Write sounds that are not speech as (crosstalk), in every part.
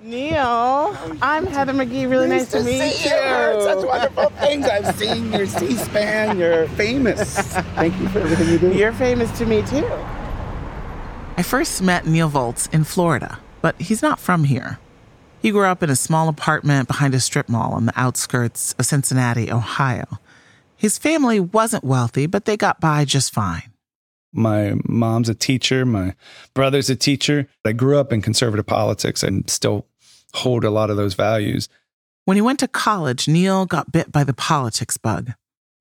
Neil, I'm Heather McGhee. Really nice, to, meet see you. Heard such wonderful things. I've seen your C-SPAN. You're famous. Thank you for everything you do. You're famous to me too. I first met Neil Volz in Florida, but he's not from here. He grew up in a small apartment behind a strip mall on the outskirts of Cincinnati, Ohio. His family wasn't wealthy, but they got by just fine. My mom's a teacher. My brother's a teacher. I grew up in conservative politics and still hold a lot of those values. When he went to college, Neil got bit by the politics bug.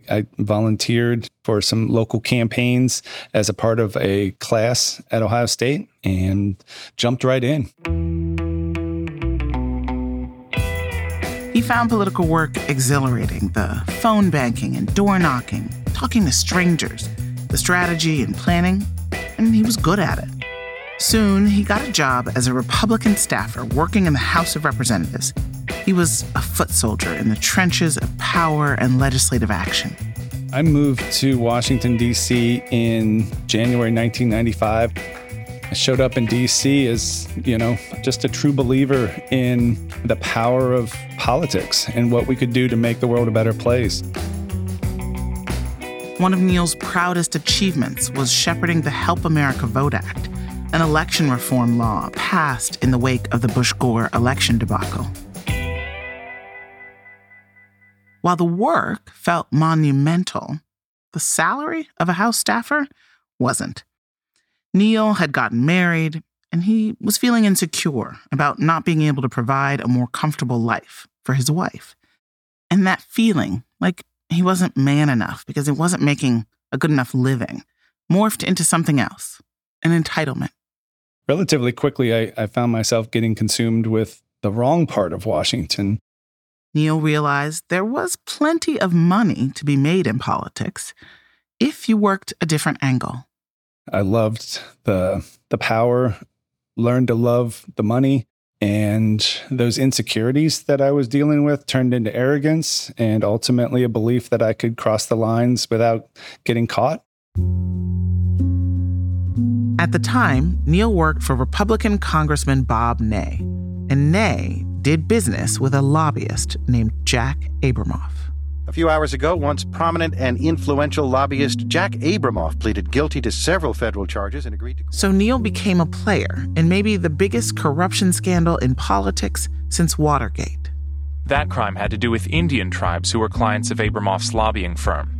I volunteered for some local campaigns as a part of a class at Ohio State and jumped right in. He found political work exhilarating the phone banking and door knocking, talking to strangers, the strategy and planning, and he was good at it. Soon, he got a job as a Republican staffer working in the House of Representatives. He was a foot soldier in the trenches of power and legislative action. I moved to Washington, D.C. in January 1995. I showed up in DC as, you know, just a true believer in the power of politics and what we could do to make the world a better place. One of Neil's proudest achievements was shepherding the Help America Vote Act, an election reform law passed in the wake of the Bush Gore election debacle. While the work felt monumental, the salary of a House staffer wasn't. Neil had gotten married, and he was feeling insecure about not being able to provide a more comfortable life for his wife. And that feeling, like he wasn't man enough because he wasn't making a good enough living, morphed into something else an entitlement. Relatively quickly, I, I found myself getting consumed with the wrong part of Washington. Neil realized there was plenty of money to be made in politics if you worked a different angle. I loved the the power, learned to love the money, and those insecurities that I was dealing with turned into arrogance and ultimately a belief that I could cross the lines without getting caught. At the time, Neil worked for Republican Congressman Bob Ney, and Ney did business with a lobbyist named Jack Abramoff. A few hours ago, once prominent and influential lobbyist Jack Abramoff pleaded guilty to several federal charges and agreed to. So Neil became a player in maybe the biggest corruption scandal in politics since Watergate. That crime had to do with Indian tribes who were clients of Abramoff's lobbying firm.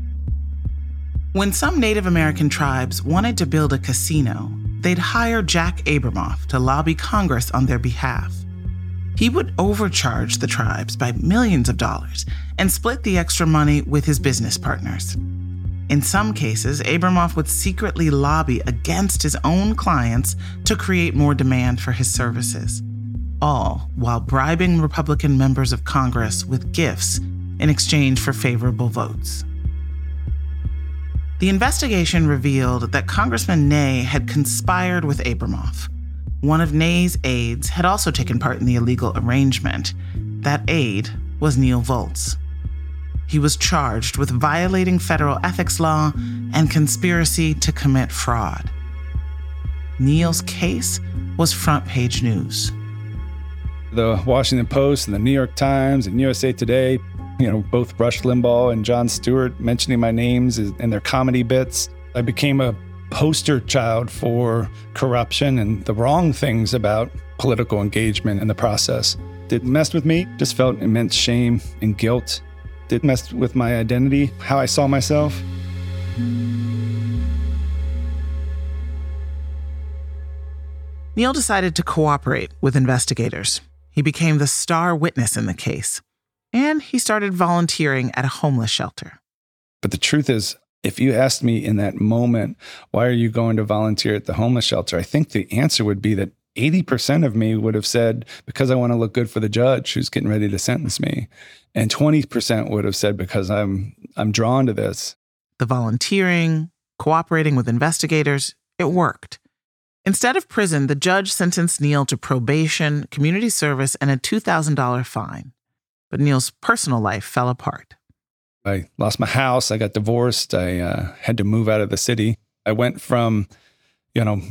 When some Native American tribes wanted to build a casino, they'd hire Jack Abramoff to lobby Congress on their behalf. He would overcharge the tribes by millions of dollars and split the extra money with his business partners. In some cases, Abramoff would secretly lobby against his own clients to create more demand for his services, all while bribing Republican members of Congress with gifts in exchange for favorable votes. The investigation revealed that Congressman Ney had conspired with Abramoff. One of Ney's aides had also taken part in the illegal arrangement. That aide was Neil Volz. He was charged with violating federal ethics law and conspiracy to commit fraud. Neil's case was front page news. The Washington Post and the New York Times and USA Today, you know, both Rush Limbaugh and Jon Stewart mentioning my names in their comedy bits. I became a poster child for corruption and the wrong things about political engagement in the process. It messed with me, just felt immense shame and guilt. It messed with my identity, how I saw myself. Neil decided to cooperate with investigators. He became the star witness in the case, and he started volunteering at a homeless shelter. But the truth is, if you asked me in that moment, why are you going to volunteer at the homeless shelter? I think the answer would be that 80% of me would have said, because I want to look good for the judge who's getting ready to sentence me. And 20% would have said, because I'm, I'm drawn to this. The volunteering, cooperating with investigators, it worked. Instead of prison, the judge sentenced Neil to probation, community service, and a $2,000 fine. But Neil's personal life fell apart. I lost my house. I got divorced. I uh, had to move out of the city. I went from, you know,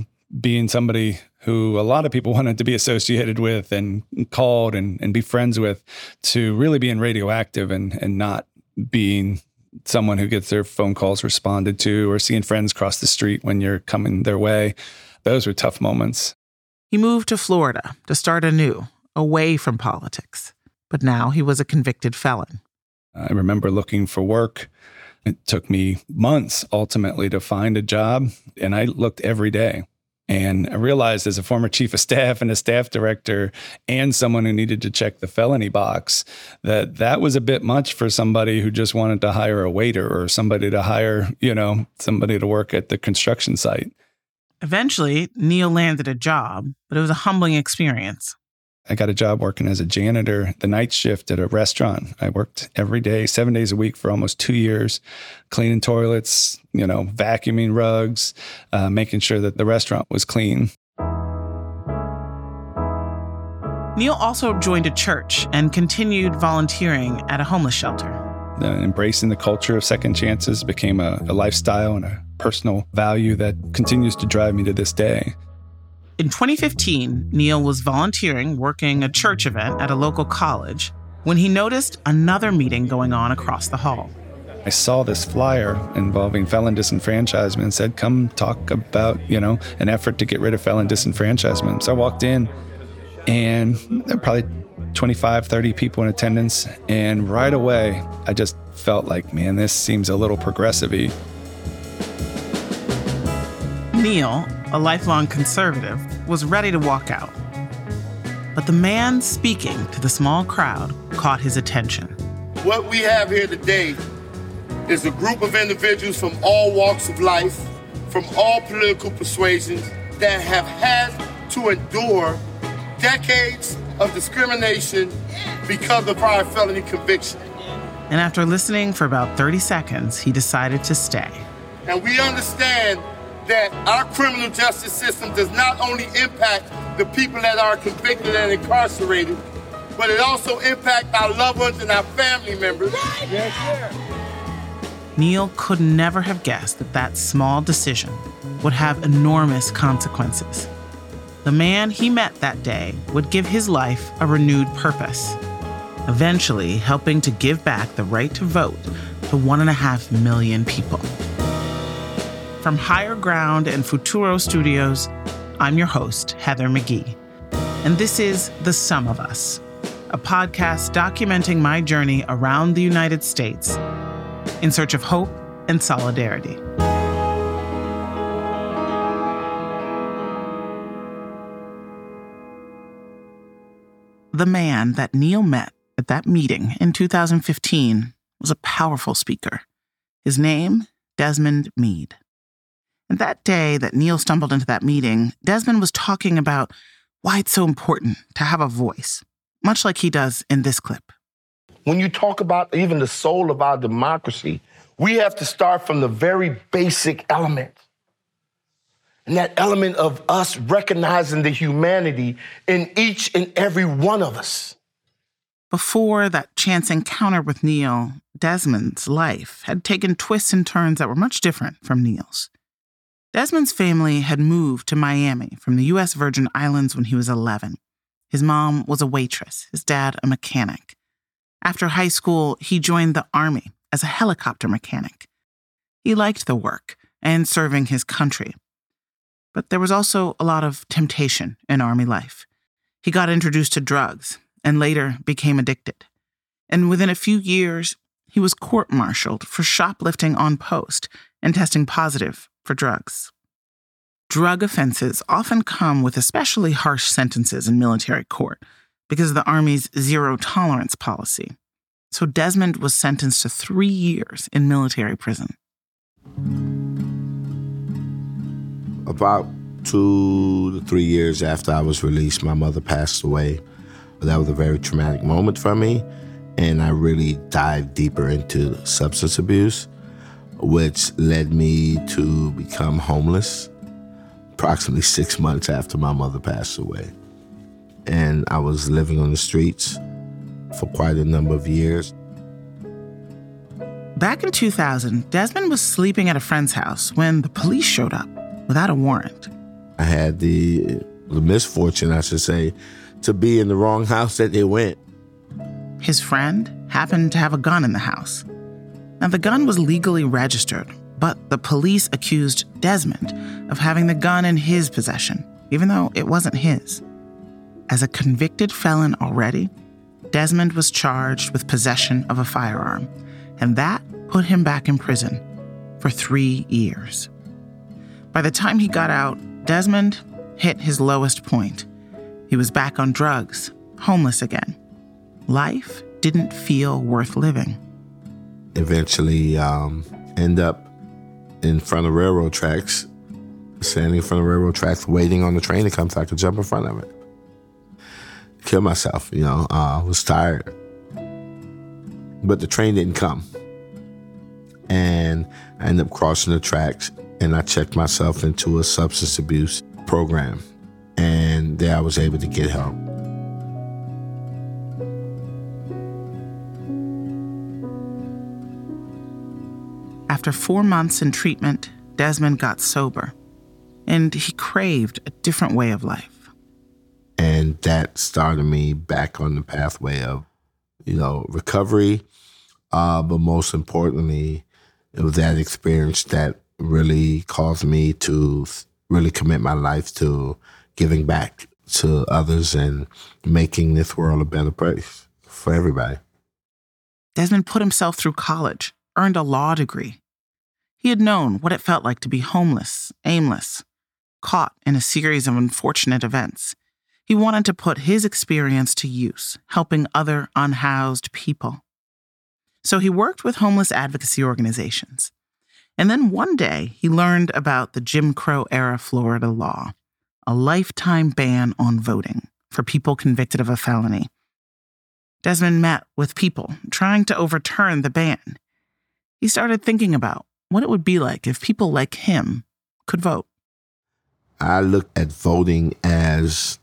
being somebody who a lot of people (laughs) wanted to be associated with and called and, and be friends with to really being radioactive and, and not being someone who gets their phone calls responded to or seeing friends cross the street when you're coming their way. Those were tough moments. He moved to Florida to start anew, away from politics. But now he was a convicted felon. I remember looking for work. It took me months ultimately to find a job, and I looked every day. And I realized as a former chief of staff and a staff director and someone who needed to check the felony box that that was a bit much for somebody who just wanted to hire a waiter or somebody to hire, you know, somebody to work at the construction site. Eventually, Neil landed a job, but it was a humbling experience. I got a job working as a janitor, the night shift at a restaurant. I worked every day, seven days a week for almost two years, cleaning toilets, you know, vacuuming rugs, uh, making sure that the restaurant was clean. Neil also joined a church and continued volunteering at a homeless shelter. Uh, embracing the culture of second chances became a, a lifestyle and a personal value that continues to drive me to this day. In 2015, Neil was volunteering working a church event at a local college when he noticed another meeting going on across the hall. I saw this flyer involving felon disenfranchisement and said, come talk about, you know, an effort to get rid of felon disenfranchisement. So I walked in and there were probably 25, 30 people in attendance. And right away, I just felt like, man, this seems a little progressive Neil, a lifelong conservative, was ready to walk out. But the man speaking to the small crowd caught his attention. What we have here today is a group of individuals from all walks of life, from all political persuasions, that have had to endure decades of discrimination because of prior felony conviction. And after listening for about 30 seconds, he decided to stay. And we understand that our criminal justice system does not only impact the people that are convicted and incarcerated, but it also impacts our loved ones and our family members. Yes, sir. Neil could never have guessed that that small decision would have enormous consequences. The man he met that day would give his life a renewed purpose, eventually helping to give back the right to vote to one and a half million people. From Higher Ground and Futuro Studios, I'm your host, Heather McGhee. And this is The Sum of Us, a podcast documenting my journey around the United States in search of hope and solidarity. The man that Neil met at that meeting in 2015 was a powerful speaker. His name, Desmond Meade. And that day that Neil stumbled into that meeting, Desmond was talking about why it's so important to have a voice, much like he does in this clip. When you talk about even the soul of our democracy, we have to start from the very basic element. And that element of us recognizing the humanity in each and every one of us. Before that chance encounter with Neil, Desmond's life had taken twists and turns that were much different from Neil's. Desmond's family had moved to Miami from the U.S. Virgin Islands when he was 11. His mom was a waitress, his dad, a mechanic. After high school, he joined the Army as a helicopter mechanic. He liked the work and serving his country. But there was also a lot of temptation in Army life. He got introduced to drugs and later became addicted. And within a few years, he was court martialed for shoplifting on post and testing positive for drugs. Drug offenses often come with especially harsh sentences in military court because of the Army's zero tolerance policy. So Desmond was sentenced to three years in military prison. About two to three years after I was released, my mother passed away. That was a very traumatic moment for me, and I really dived deeper into substance abuse which led me to become homeless approximately six months after my mother passed away. And I was living on the streets for quite a number of years. Back in 2000, Desmond was sleeping at a friend's house when the police showed up without a warrant. I had the the misfortune, I should say, to be in the wrong house that they went. His friend happened to have a gun in the house. Now, the gun was legally registered, but the police accused Desmond of having the gun in his possession, even though it wasn't his. As a convicted felon already, Desmond was charged with possession of a firearm, and that put him back in prison for three years. By the time he got out, Desmond hit his lowest point. He was back on drugs, homeless again. Life didn't feel worth living. Eventually, um, end up in front of railroad tracks, standing in front of railroad tracks, waiting on the train to come so I could jump in front of it. Kill myself, you know. I uh, was tired, but the train didn't come, and I ended up crossing the tracks, and I checked myself into a substance abuse program, and there I was able to get help. After four months in treatment, Desmond got sober, and he craved a different way of life. And that started me back on the pathway of, you know, recovery. Uh, but most importantly, it was that experience that really caused me to really commit my life to giving back to others and making this world a better place for everybody. Desmond put himself through college, earned a law degree. He had known what it felt like to be homeless, aimless, caught in a series of unfortunate events. He wanted to put his experience to use, helping other unhoused people. So he worked with homeless advocacy organizations. And then one day, he learned about the Jim Crow era Florida law a lifetime ban on voting for people convicted of a felony. Desmond met with people trying to overturn the ban. He started thinking about what it would be like if people like him could vote. I look at voting as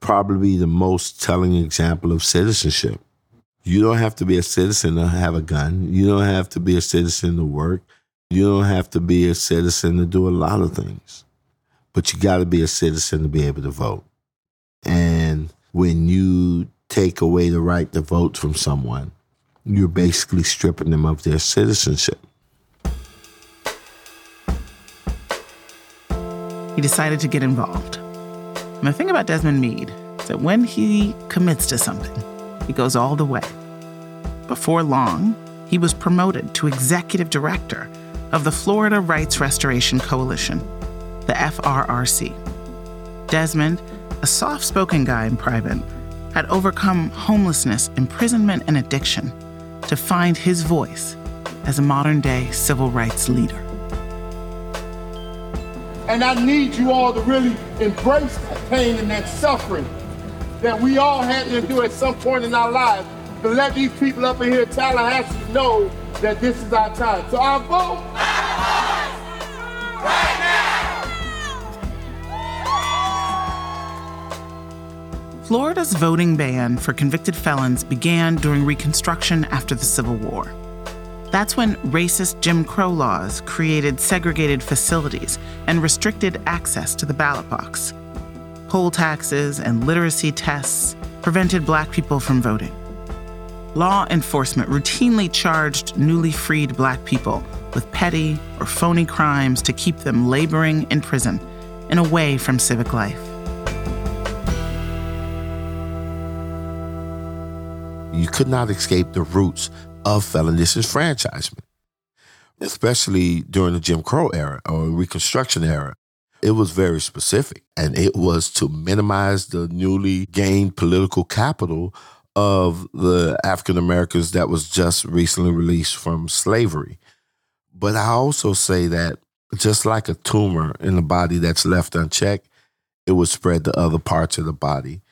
probably the most telling example of citizenship. You don't have to be a citizen to have a gun. You don't have to be a citizen to work. You don't have to be a citizen to do a lot of things, but you got to be a citizen to be able to vote. And when you take away the right to vote from someone, you're basically stripping them of their citizenship. He decided to get involved. And the thing about Desmond Meade is that when he commits to something, he goes all the way. Before long, he was promoted to executive director of the Florida Rights Restoration Coalition, the FRRC. Desmond, a soft spoken guy in private, had overcome homelessness, imprisonment, and addiction to find his voice as a modern day civil rights leader. And I need you all to really embrace that pain and that suffering that we all had to do at some point in our lives to let these people up in here, Tallahassee, know that this is our time. So I vote Florida's voting ban for convicted felons began during Reconstruction after the Civil War. That's when racist Jim Crow laws created segregated facilities and restricted access to the ballot box. Poll taxes and literacy tests prevented black people from voting law enforcement routinely charged newly freed black people with petty or phony crimes to keep them laboring in prison and away from civic life. You could not escape the roots of felon disenfranchisement, especially during the Jim Crow era or Reconstruction era. It was very specific, and it was to minimize the newly gained political capital of the African Americans that was just recently released from slavery. But I also say that just like a tumor in the body that's left unchecked, it would spread to other parts of the body.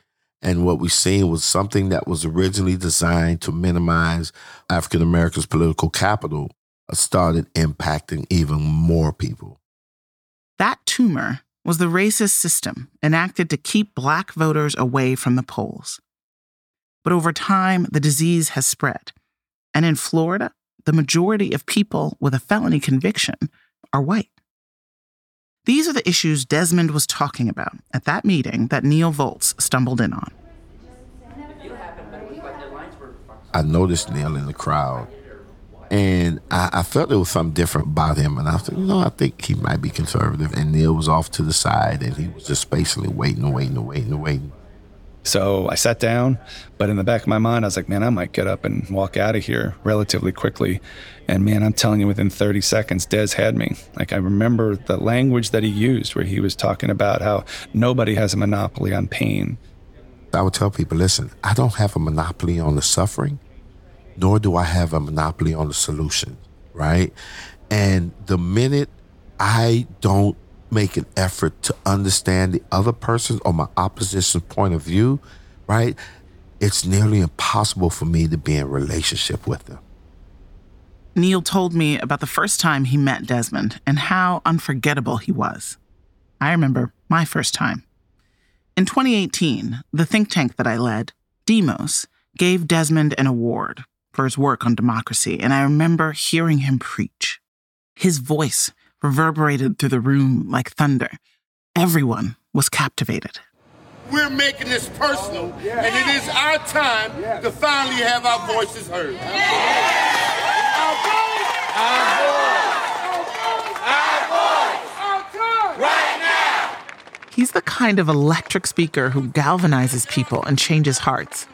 And what we've seen was something that was originally designed to minimize African Americans' political capital uh, started impacting even more people. That tumor was the racist system enacted to keep black voters away from the polls. But over time, the disease has spread. And in Florida, the majority of people with a felony conviction are white. These are the issues Desmond was talking about at that meeting that Neil Volz stumbled in on. I noticed Neil in the crowd, and I, I, felt there was something different about him. And I said, you know, I think he might be conservative. And Neil was off to the side, and he was just basically waiting waiting waiting waiting. So I sat down, but in the back of my mind, I was like, man, I might get up and walk out of here relatively quickly. And man, I'm telling you, within 30 seconds, Des had me. Like, I remember the language that he used where he was talking about how nobody has a monopoly on pain. I would tell people listen, I don't have a monopoly on the suffering, nor do I have a monopoly on the solution, right? And the minute I don't make an effort to understand the other person or my opposition's point of view, right? It's nearly impossible for me to be in relationship with them. Neil told me about the first time he met Desmond and how unforgettable he was. I remember my first time. In 2018, the think tank that I led, Demos, gave Desmond an award for his work on democracy, and I remember hearing him preach. His voice reverberated through the room like thunder. Everyone was captivated. We're making this personal, oh, and it is our time to finally have our voices heard. Our voice! Our voice! Our voice! Our time! Right now! He's the kind of electric speaker who galvanizes people and changes hearts.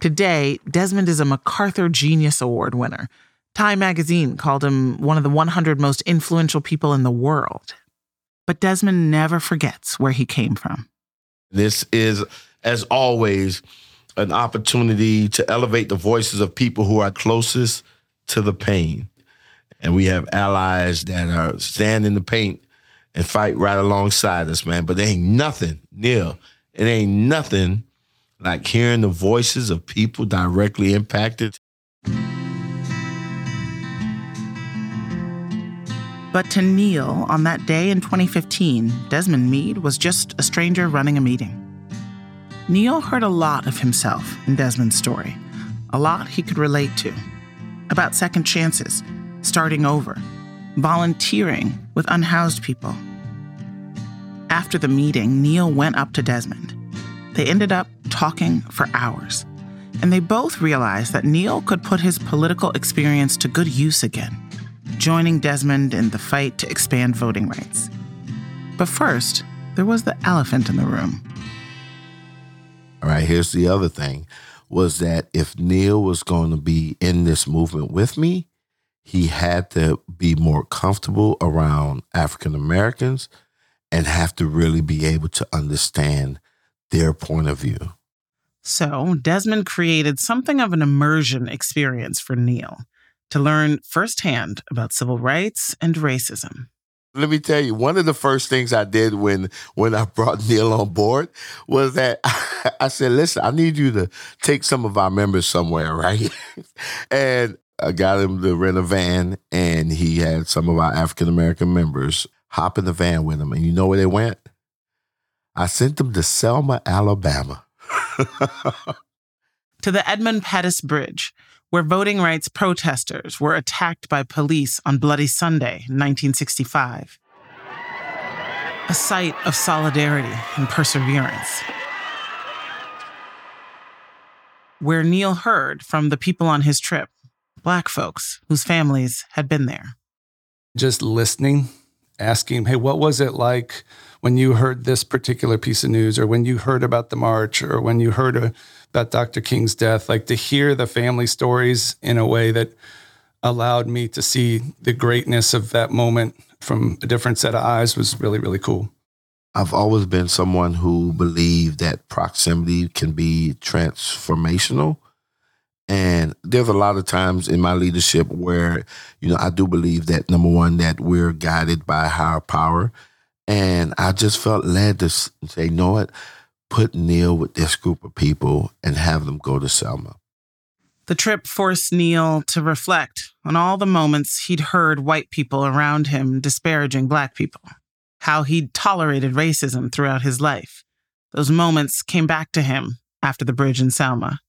Today, Desmond is a MacArthur Genius Award winner Time magazine called him one of the 100 most influential people in the world. But Desmond never forgets where he came from. This is, as always, an opportunity to elevate the voices of people who are closest to the pain. And we have allies that are stand in the paint and fight right alongside us, man. But there ain't nothing, Neil, it ain't nothing like hearing the voices of people directly impacted. But to Neil, on that day in 2015, Desmond Meade was just a stranger running a meeting. Neil heard a lot of himself in Desmond's story, a lot he could relate to. About second chances, starting over, volunteering with unhoused people. After the meeting, Neil went up to Desmond. They ended up talking for hours, and they both realized that Neil could put his political experience to good use again joining Desmond in the fight to expand voting rights. But first, there was the elephant in the room. All right, here's the other thing was that if Neil was going to be in this movement with me, he had to be more comfortable around African Americans and have to really be able to understand their point of view. So, Desmond created something of an immersion experience for Neil to learn firsthand about civil rights and racism. Let me tell you, one of the first things I did when when I brought (laughs) Neil on board was that (laughs) I said, "Listen, I need you to take some of our members somewhere, (laughs) right?" and I got him to rent a van, and he had some of our African American members hop in the van with him. And you know where they went? I sent them to Selma, Alabama. to the Edmund Pettus Bridge, where voting rights protesters were attacked by police on Bloody Sunday, 1965. A site of solidarity and perseverance. Where Neil heard from the people on his trip, Black folks whose families had been there. Just listening, asking, hey, what was it like when you heard this particular piece of news, or when you heard about the march, or when you heard a about Dr. King's death, like to hear the family stories in a way that allowed me to see the greatness of that moment from a different set of eyes was really, really cool. I've always been someone who believed that proximity can be transformational. And there's a lot of times in my leadership where, you know, I do believe that number one, that we're guided by higher power. And I just felt led to say, you know what? Put Neil with this group of people and have them go to Selma. The trip forced Neil to reflect on all the moments he'd heard white people around him disparaging black people, how he'd tolerated racism throughout his life. Those moments came back to him after the bridge in Selma.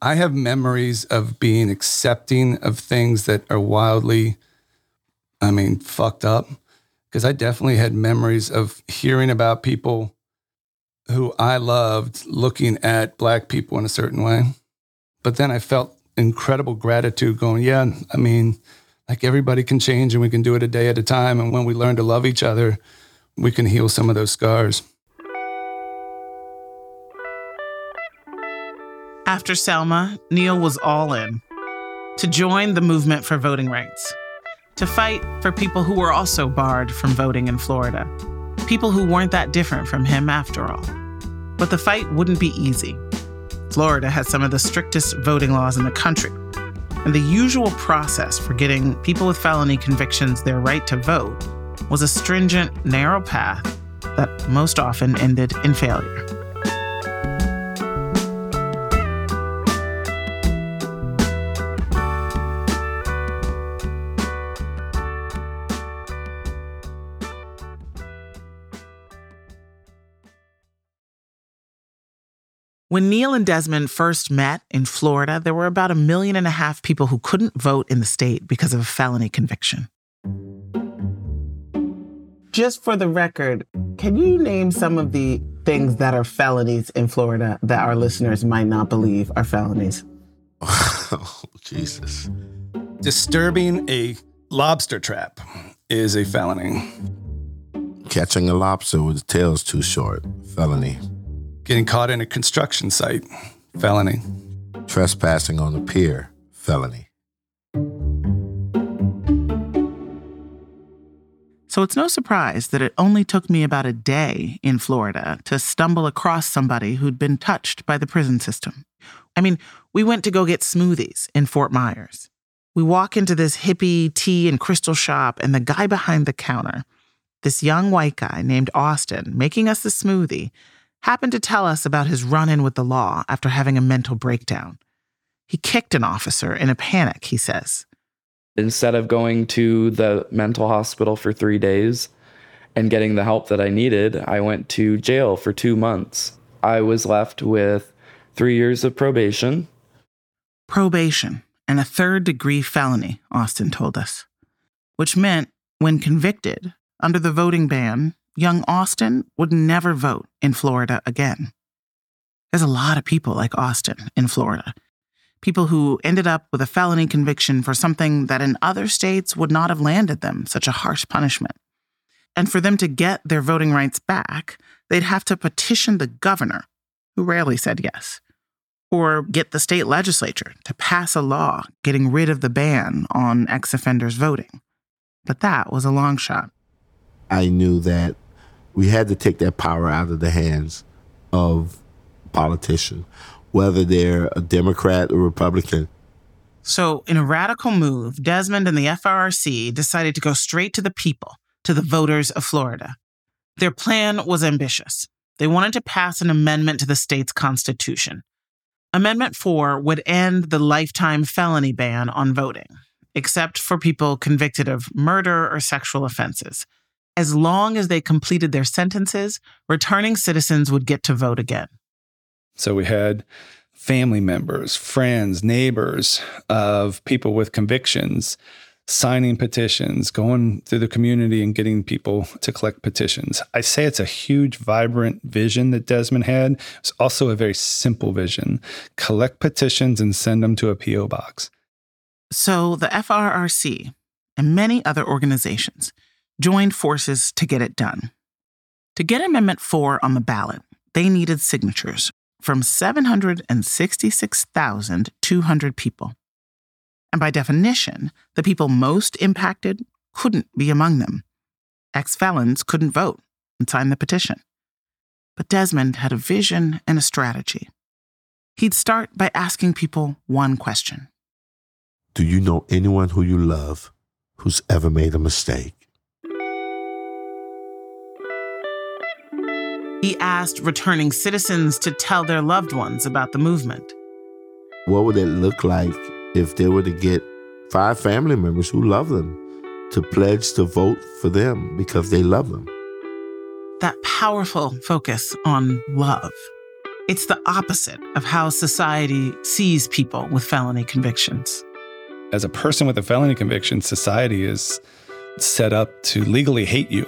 I have memories of being accepting of things that are wildly I mean, fucked up. Because I definitely had memories of hearing about people who I loved looking at black people in a certain way. But then I felt incredible gratitude going, yeah, I mean, like everybody can change and we can do it a day at a time. And when we learn to love each other, we can heal some of those scars. After Selma, Neil was all in to join the movement for voting rights, to fight for people who were also barred from voting in Florida, people who weren't that different from him after all. But the fight wouldn't be easy. Florida has some of the strictest voting laws in the country, and the usual process for getting people with felony convictions their right to vote was a stringent, narrow path that most often ended in failure. When Neil and Desmond first met in Florida, there were about a million and a half people who couldn't vote in the state because of a felony conviction. Just for the record, can you name some of the things that are felonies in Florida that our listeners might not believe are felonies? oh, (laughs) Jesus. Disturbing a lobster trap is a felony. Catching a lobster with the tail's too short, felony. Getting caught in a construction site, felony. Trespassing on the pier, felony. So it's no surprise that it only took me about a day in Florida to stumble across somebody who'd been touched by the prison system. I mean, we went to go get smoothies in Fort Myers. We walk into this hippie tea and crystal shop, and the guy behind the counter, this young white guy named Austin, making us a smoothie, happened to tell us about his run in with the law after having a mental breakdown. He kicked an officer in a panic, he says. Instead of going to the mental hospital for three days and getting the help that I needed, I went to jail for two months. I was left with three years of probation. Probation and a third degree felony, Austin told us, which meant when convicted under the voting ban, young Austin would never vote in Florida again. There's a lot of people like Austin in Florida. People who ended up with a felony conviction for something that in other states would not have landed them such a harsh punishment. And for them to get their voting rights back, they'd have to petition the governor, who rarely said yes, or get the state legislature to pass a law getting rid of the ban on ex offenders voting. But that was a long shot. I knew that we had to take that power out of the hands of politicians, whether they're a Democrat or Republican. So, in a radical move, Desmond and the FRC decided to go straight to the people, to the voters of Florida. Their plan was ambitious. They wanted to pass an amendment to the state's constitution. Amendment 4 would end the lifetime felony ban on voting, except for people convicted of murder or sexual offenses. As long as they completed their sentences, returning citizens would get to vote again. So we had family members, friends, neighbors of people with convictions signing petitions, going through the community and getting people to collect petitions. I say it's a huge, vibrant vision that Desmond had. It's also a very simple vision collect petitions and send them to a P.O. box. So the FRRC and many other organizations joined forces to get it done. To get Amendment 4 on the ballot, they needed signatures from 766,200 people. And by definition, the people most impacted couldn't be among them. Ex felons couldn't vote and sign the petition. But Desmond had a vision and a strategy. He'd start by asking people one question Do you know anyone who you love who's ever made a mistake? He asked returning citizens to tell their loved ones about the movement. What would it look like if they were to get five family members who love them to pledge to vote for them because they love them? That powerful focus on love. It's the opposite of how society sees people with felony convictions. As a person with a felony conviction, society is set up to legally hate you,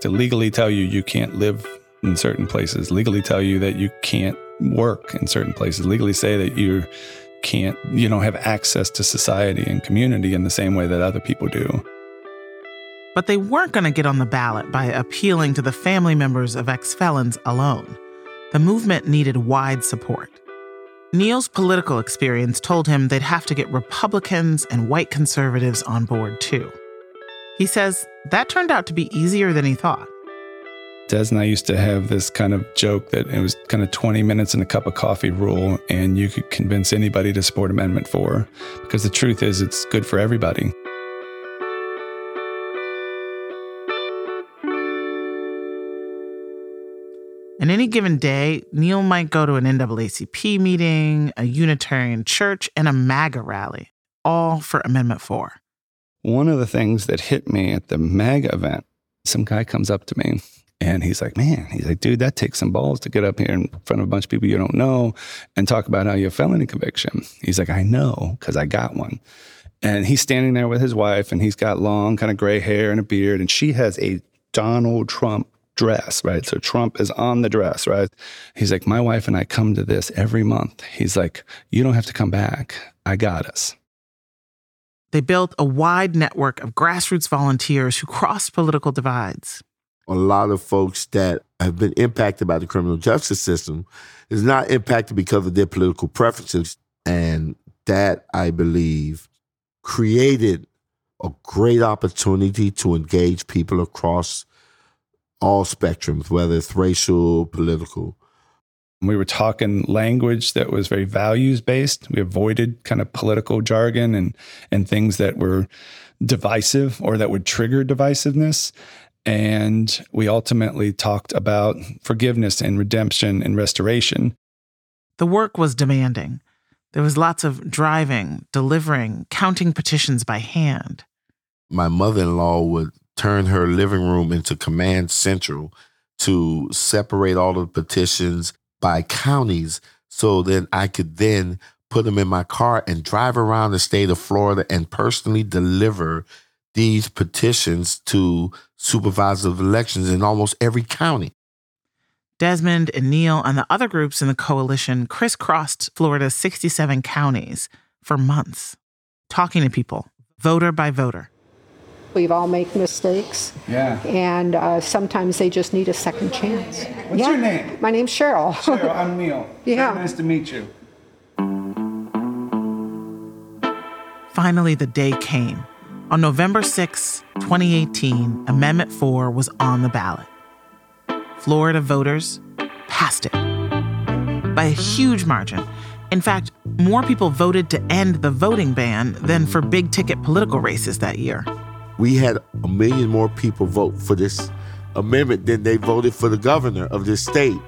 to legally tell you you can't live in certain places, legally tell you that you can't work in certain places, legally say that you can't, you don't have access to society and community in the same way that other people do. But they weren't going to get on the ballot by appealing to the family members of ex felons alone. The movement needed wide support. Neil's political experience told him they'd have to get Republicans and white conservatives on board too. He says that turned out to be easier than he thought. Des and I used to have this kind of joke that it was kind of 20 minutes and a cup of coffee rule, and you could convince anybody to support Amendment 4 because the truth is it's good for everybody. In any given day, Neil might go to an NAACP meeting, a Unitarian church, and a MAGA rally, all for Amendment 4. One of the things that hit me at the MAGA event, some guy comes up to me and he's like, man, he's like, dude, that takes some balls to get up here in front of a bunch of people you don't know and talk about how you have felony conviction. He's like, I know, because I got one. And he's standing there with his wife and he's got long, kind of gray hair and a beard. And she has a Donald Trump dress, right? So Trump is on the dress, right? He's like, my wife and I come to this every month. He's like, you don't have to come back. I got us. They built a wide network of grassroots volunteers who crossed political divides a lot of folks that have been impacted by the criminal justice system is not impacted because of their political preferences. And that, I believe, created a great opportunity to engage people across all spectrums, whether it's racial, political. We were talking language that was very values based. We avoided kind of political jargon and, and things that were divisive or that would trigger divisiveness. And we ultimately talked about forgiveness and redemption and restoration. The work was demanding. There was lots of driving, delivering, counting petitions by hand. My mother in law would turn her living room into command central to separate all the petitions by counties so then I could then put them in my car and drive around the state of Florida and personally deliver these petitions to supervisors of elections in almost every county. Desmond and Neil and the other groups in the coalition crisscrossed Florida's 67 counties for months, talking to people, voter by voter. We've all made mistakes. Yeah. And uh, sometimes they just need a second chance. What's yeah. your name? My name's Cheryl. Cheryl, I'm Neil. (laughs) Yeah. Very nice to meet you. Finally, the day came on November 6, 2018, Amendment 4 was on the ballot. Florida voters passed it by a huge margin. In fact, more people voted to end the voting ban than for big ticket political races that year. We had a million more people vote for this amendment than they voted for the governor of this state.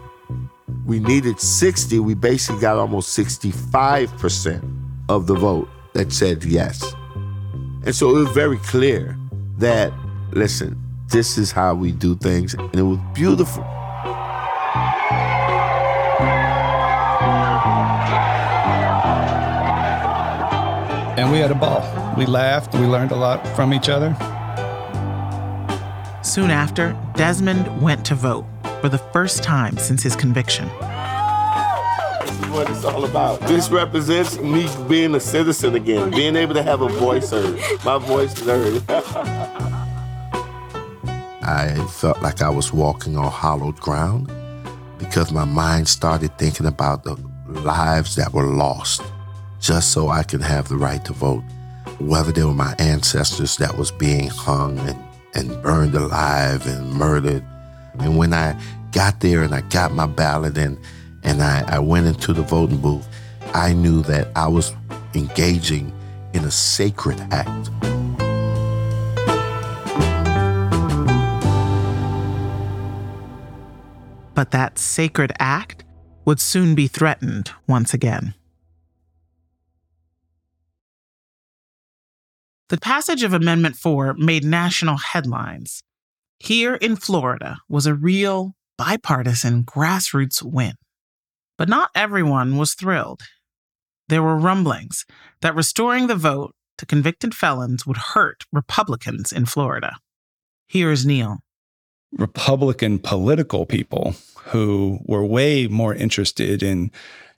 We needed 60. We basically got almost 65% of the vote that said yes. And so it was very clear that, listen, this is how we do things. And it was beautiful. And we had a ball. We laughed. We learned a lot from each other. Soon after, Desmond went to vote for the first time since his conviction what it's all about. This represents me being a citizen again, being able to have a voice heard. My voice is heard. (laughs) I felt like I was walking on hallowed ground because my mind started thinking about the lives that were lost just so I could have the right to vote. Whether they were my ancestors that was being hung and, and burned alive and murdered. And when I got there and I got my ballot and and I, I went into the voting booth, I knew that I was engaging in a sacred act. But that sacred act would soon be threatened once again. The passage of Amendment 4 made national headlines. Here in Florida was a real bipartisan grassroots win. But not everyone was thrilled. There were rumblings that restoring the vote to convicted felons would hurt Republicans in Florida. Here's Neil. Republican political people who were way more interested in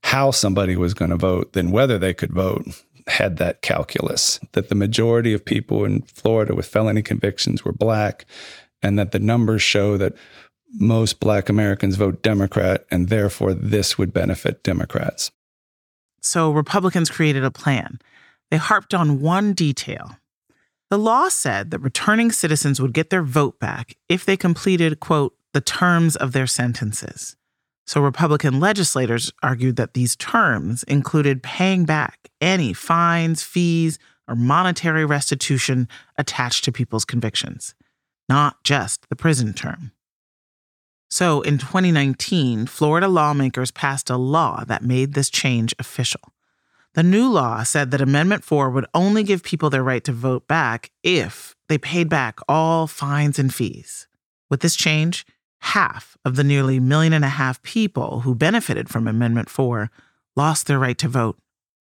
how somebody was going to vote than whether they could vote had that calculus that the majority of people in Florida with felony convictions were black and that the numbers show that most black Americans vote Democrat and therefore this would benefit Democrats. So Republicans created a plan. They harped on one detail. The law said that returning citizens would get their vote back if they completed, quote, the terms of their sentences. So Republican legislators argued that these terms included paying back any fines, fees, or monetary restitution attached to people's convictions, not just the prison term. So in 2019, Florida lawmakers passed a law that made this change official. The new law said that Amendment 4 would only give people their right to vote back if they paid back all fines and fees. With this change, half of the nearly million and a half people who benefited from Amendment 4 lost their right to vote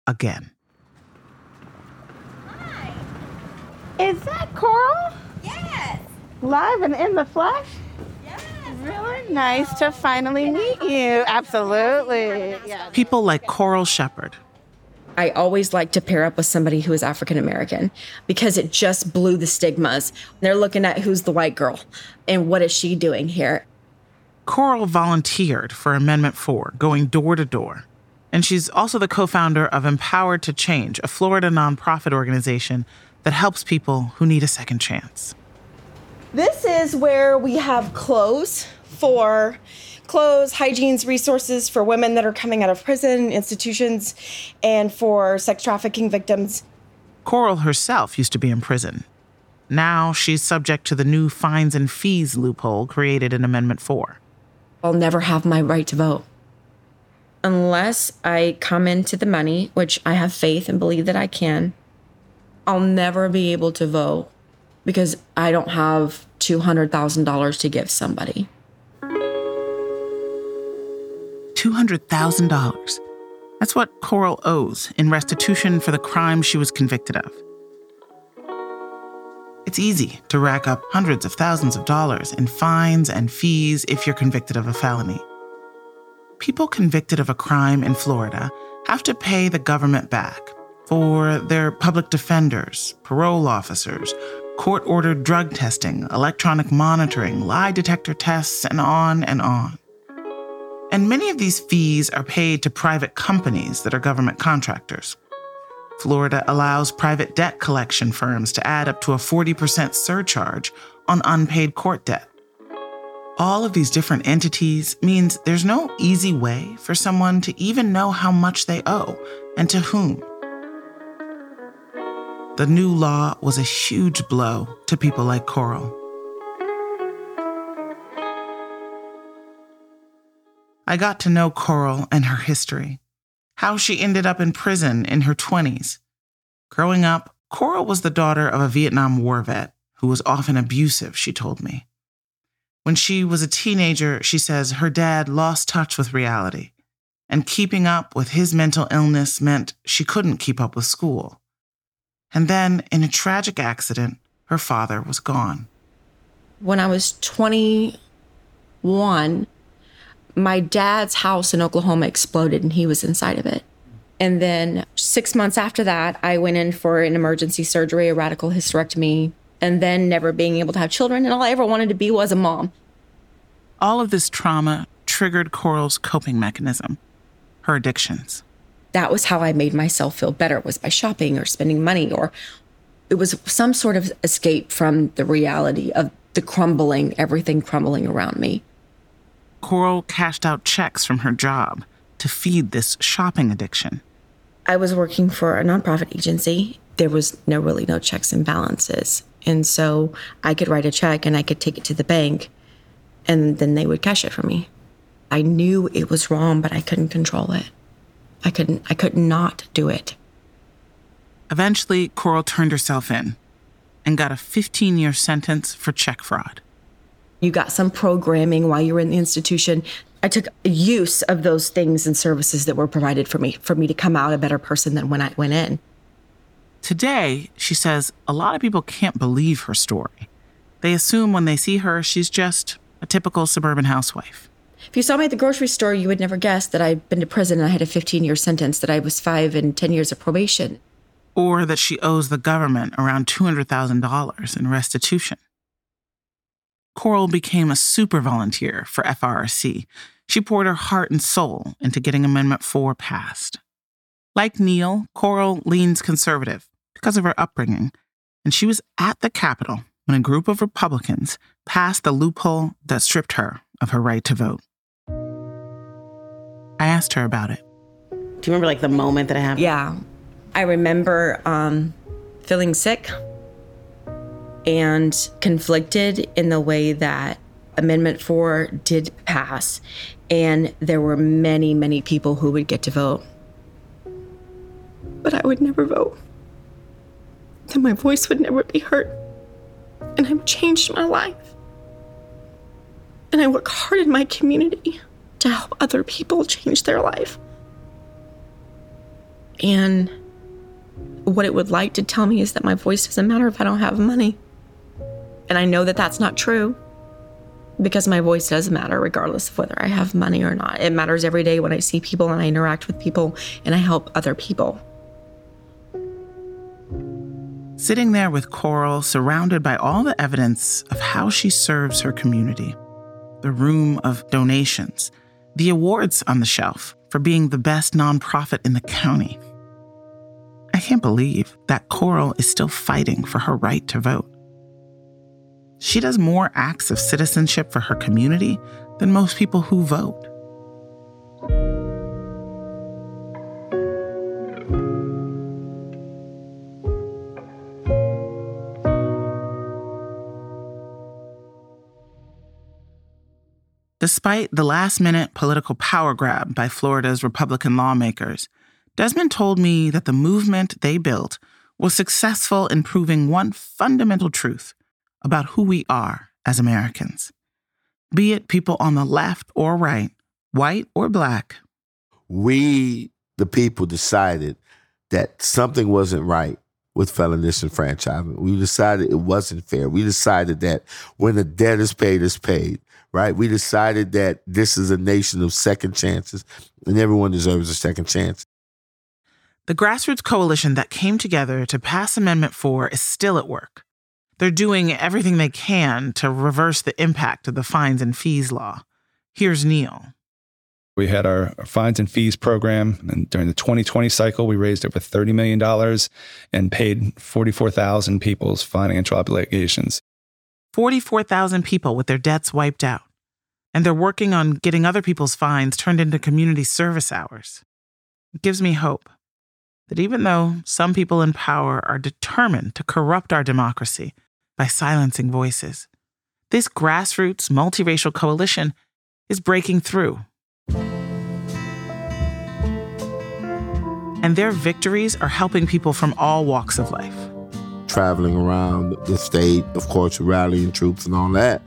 again. Hi. Is that Coral? Yes. Live and in the flesh? Yes. Really nice to finally meet you. Absolutely. Yeah. People like Coral Shepard. I always like to pair up with somebody who is African American because it just blew the stigmas. They're looking at who's the white girl and what is she doing here. Coral volunteered for Amendment 4, going door to door. And she's also the co founder of Empowered to Change, a Florida nonprofit organization that helps people who need a second chance. This is where we have clothes for clothes, hygiene's resources for women that are coming out of prison, institutions, and for sex trafficking victims. Coral herself used to be in prison. Now she's subject to the new fines and fees loophole created in Amendment 4. I'll never have my right to vote. Unless I come into the money, which I have faith and believe that I can, I'll never be able to vote because I don't have $200,000 to give somebody. $200,000. That's what Coral owes in restitution for the crime she was convicted of. It's easy to rack up hundreds of thousands of dollars in fines and fees if you're convicted of a felony. People convicted of a crime in Florida have to pay the government back for their public defenders, parole officers, court ordered drug testing, electronic monitoring, lie detector tests, and on and on. And many of these fees are paid to private companies that are government contractors. Florida allows private debt collection firms to add up to a 40% surcharge on unpaid court debt. All of these different entities means there's no easy way for someone to even know how much they owe and to whom. The new law was a huge blow to people like Coral. I got to know Coral and her history, how she ended up in prison in her 20s. Growing up, Coral was the daughter of a Vietnam War vet who was often abusive, she told me. When she was a teenager, she says her dad lost touch with reality, and keeping up with his mental illness meant she couldn't keep up with school. And then, in a tragic accident, her father was gone. When I was 21, my dad's house in Oklahoma exploded and he was inside of it. And then six months after that, I went in for an emergency surgery, a radical hysterectomy, and then never being able to have children. And all I ever wanted to be was a mom. All of this trauma triggered Coral's coping mechanism, her addictions. That was how I made myself feel better was by shopping or spending money or it was some sort of escape from the reality of the crumbling, everything crumbling around me. Coral cashed out checks from her job to feed this shopping addiction. I was working for a nonprofit agency. There was no really no checks and balances. And so I could write a check and I could take it to the bank and then they would cash it for me. I knew it was wrong, but I couldn't control it. I couldn't I could not do it. Eventually, Coral turned herself in and got a 15 year sentence for check fraud. You got some programming while you were in the institution. I took use of those things and services that were provided for me for me to come out a better person than when I went in. Today, she says a lot of people can't believe her story. They assume when they see her, she's just a typical suburban housewife. If you saw me at the grocery store, you would never guess that I'd been to prison and I had a 15 year sentence, that I was five and 10 years of probation. Or that she owes the government around $200,000 in restitution. Coral became a super volunteer for FRRC. She poured her heart and soul into getting Amendment 4 passed. Like Neil, Coral leans conservative because of her upbringing, and she was at the Capitol when a group of Republicans passed the loophole that stripped her of her right to vote. I asked her about it. Do you remember like the moment that it happened? Yeah. I remember um, feeling sick and conflicted in the way that Amendment 4 did pass. And there were many, many people who would get to vote. But I would never vote. Then my voice would never be heard. And I've changed my life. And I work hard in my community to help other people change their life. And what it would like to tell me is that my voice doesn't matter if I don't have money. And I know that that's not true because my voice does matter regardless of whether I have money or not. It matters every day when I see people and I interact with people and I help other people. Sitting there with Coral, surrounded by all the evidence of how she serves her community, the room of donations, the awards on the shelf for being the best nonprofit in the county. I can't believe that Coral is still fighting for her right to vote. She does more acts of citizenship for her community than most people who vote. Despite the last minute political power grab by Florida's Republican lawmakers, Desmond told me that the movement they built was successful in proving one fundamental truth about who we are as Americans. Be it people on the left or right, white or black. We, the people, decided that something wasn't right with felon disenfranchisement. We decided it wasn't fair. We decided that when the debt is paid, it's paid, right? We decided that this is a nation of second chances and everyone deserves a second chance. The grassroots coalition that came together to pass Amendment 4 is still at work. They're doing everything they can to reverse the impact of the fines and fees law. Here's Neil. We had our, our fines and fees program, and during the 2020 cycle, we raised over $30 million and paid 44,000 people's financial obligations. 44,000 people with their debts wiped out. And they're working on getting other people's fines turned into community service hours. It gives me hope that even though some people in power are determined to corrupt our democracy by silencing voices, this grassroots multiracial coalition is breaking through. And their victories are helping people from all walks of life. Traveling around the state, of course, rallying troops and all that.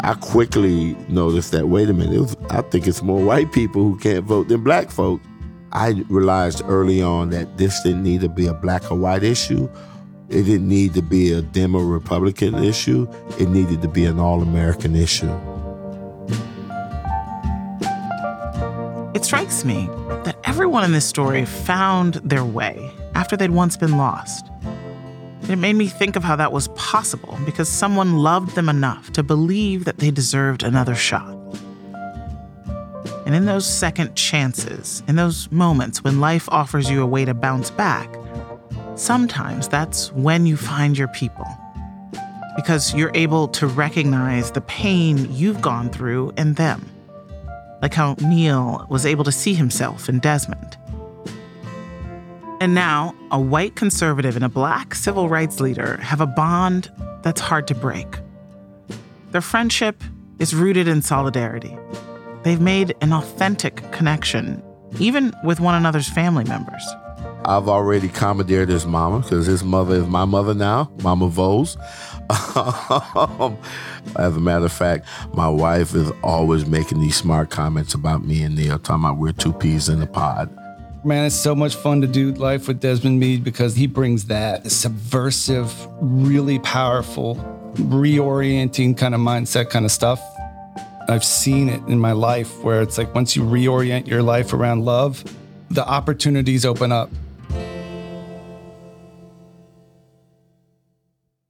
I quickly noticed that, wait a minute, was, I think it's more white people who can't vote than black folks. I realized early on that this didn't need to be a black or white issue. It didn't need to be a Demo Republican issue. It needed to be an all American issue. It strikes me that everyone in this story found their way after they'd once been lost. It made me think of how that was possible because someone loved them enough to believe that they deserved another shot. And in those second chances, in those moments when life offers you a way to bounce back, sometimes that's when you find your people. Because you're able to recognize the pain you've gone through in them. Like how Neil was able to see himself in Desmond. And now, a white conservative and a black civil rights leader have a bond that's hard to break. Their friendship is rooted in solidarity. They've made an authentic connection, even with one another's family members. I've already commandeered his mama because his mother is my mother now, Mama Volz. Um, as a matter of fact, my wife is always making these smart comments about me and Neil, talking about we're two peas in a pod. Man, it's so much fun to do life with Desmond Meade because he brings that subversive, really powerful, reorienting kind of mindset kind of stuff. I've seen it in my life where it's like once you reorient your life around love, the opportunities open up.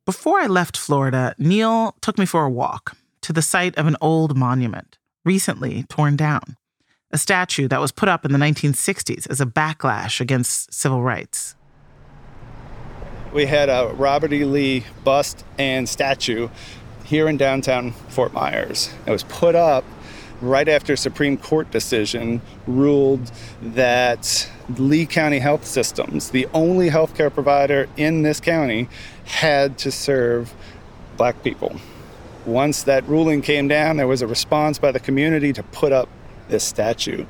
Before I left Florida, Neil took me for a walk to the site of an old monument, recently torn down, a statue that was put up in the 1960s as a backlash against civil rights. We had a Robert E. Lee bust and statue here in downtown Fort Myers. It was put up right after a Supreme Court decision ruled that Lee County Health Systems, the only healthcare provider in this county, had to serve black people. Once that ruling came down, there was a response by the community to put up this statue.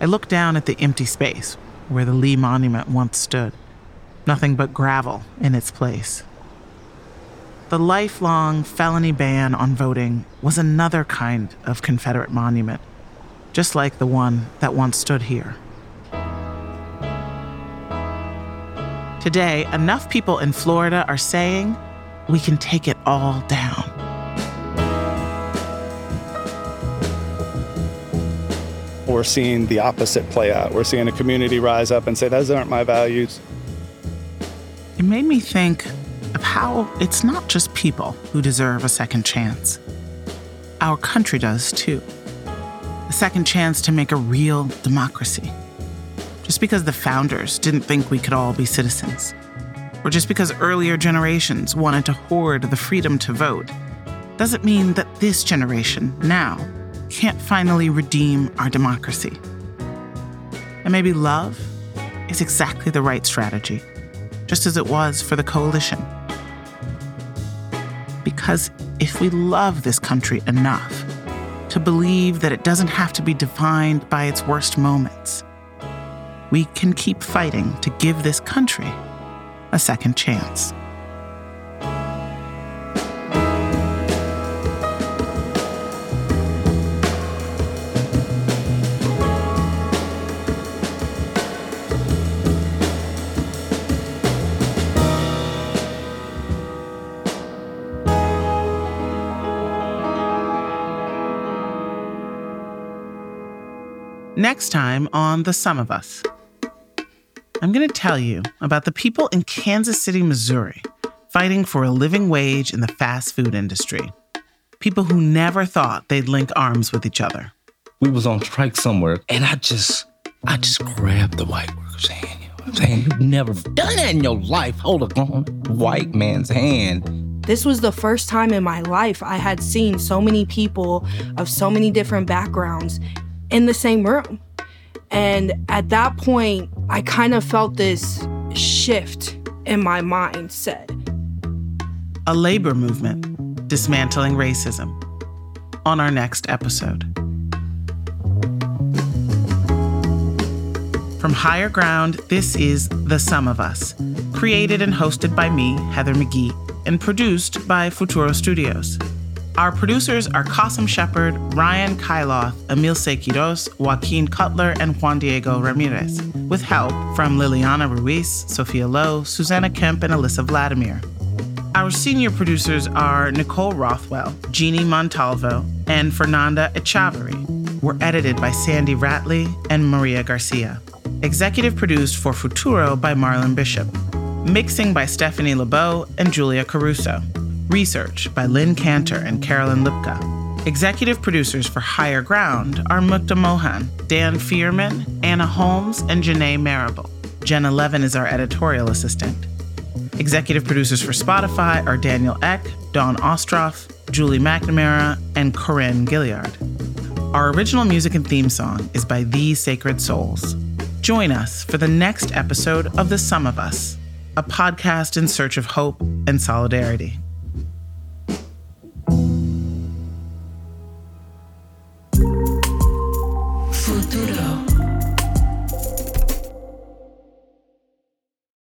I look down at the empty space where the Lee Monument once stood, nothing but gravel in its place. The lifelong felony ban on voting was another kind of Confederate monument, just like the one that once stood here. Today, enough people in Florida are saying we can take it all down. We're seeing the opposite play out. We're seeing a community rise up and say, those aren't my values. It made me think of how it's not just people who deserve a second chance. Our country does too. A second chance to make a real democracy. Just because the founders didn't think we could all be citizens, or just because earlier generations wanted to hoard the freedom to vote, doesn't mean that this generation, now, can't finally redeem our democracy. And maybe love is exactly the right strategy, just as it was for the coalition. Because if we love this country enough to believe that it doesn't have to be defined by its worst moments, we can keep fighting to give this country a second chance. Next time on The Sum of Us, I'm going to tell you about the people in Kansas City, Missouri, fighting for a living wage in the fast food industry. People who never thought they'd link arms with each other. We was on strike somewhere, and I just, I just grabbed the white worker's hand. You know what I'm saying? You've never done that in your life. Hold a grown white man's hand. This was the first time in my life I had seen so many people of so many different backgrounds in the same room. And at that point, I kind of felt this shift in my mindset. A labor movement dismantling racism on our next episode. From Higher Ground, this is The Sum of Us, created and hosted by me, Heather McGhee, and produced by Futuro Studios. Our producers are Cassim Shepard, Ryan Kailath, Emilce Quiroz, Joaquin Cotler, and Juan Diego Ramirez, with help from Liliana Ruiz, Sophia Lo, Susanna Kemp, and Alissa Vladimir. Our senior producers are Nicole Rothwell, Jeanne Montalvo, and Fernanda Echavarri. We're edited by Sandy Rattley and Maria Garcia. Executive produced for Futuro by Marlon Bishop. Mixing by Stephanie Lebow and Julia Caruso. Research by Lynn Kanter and Carolyn Lipka. Executive producers for Higher Ground are Mukta Mohan, Dan Fierman, Anna Holmes, and Janae Marable. Jenna Levin is our editorial assistant. Executive producers for Spotify are Daniel Ek, Dawn Ostroff, Julie McNamara, and Corinne Gilliard. Our original music and theme song is by Thee Sacred Souls. Join us for the next episode of The Sum of Us, a podcast in search of hope and solidarity.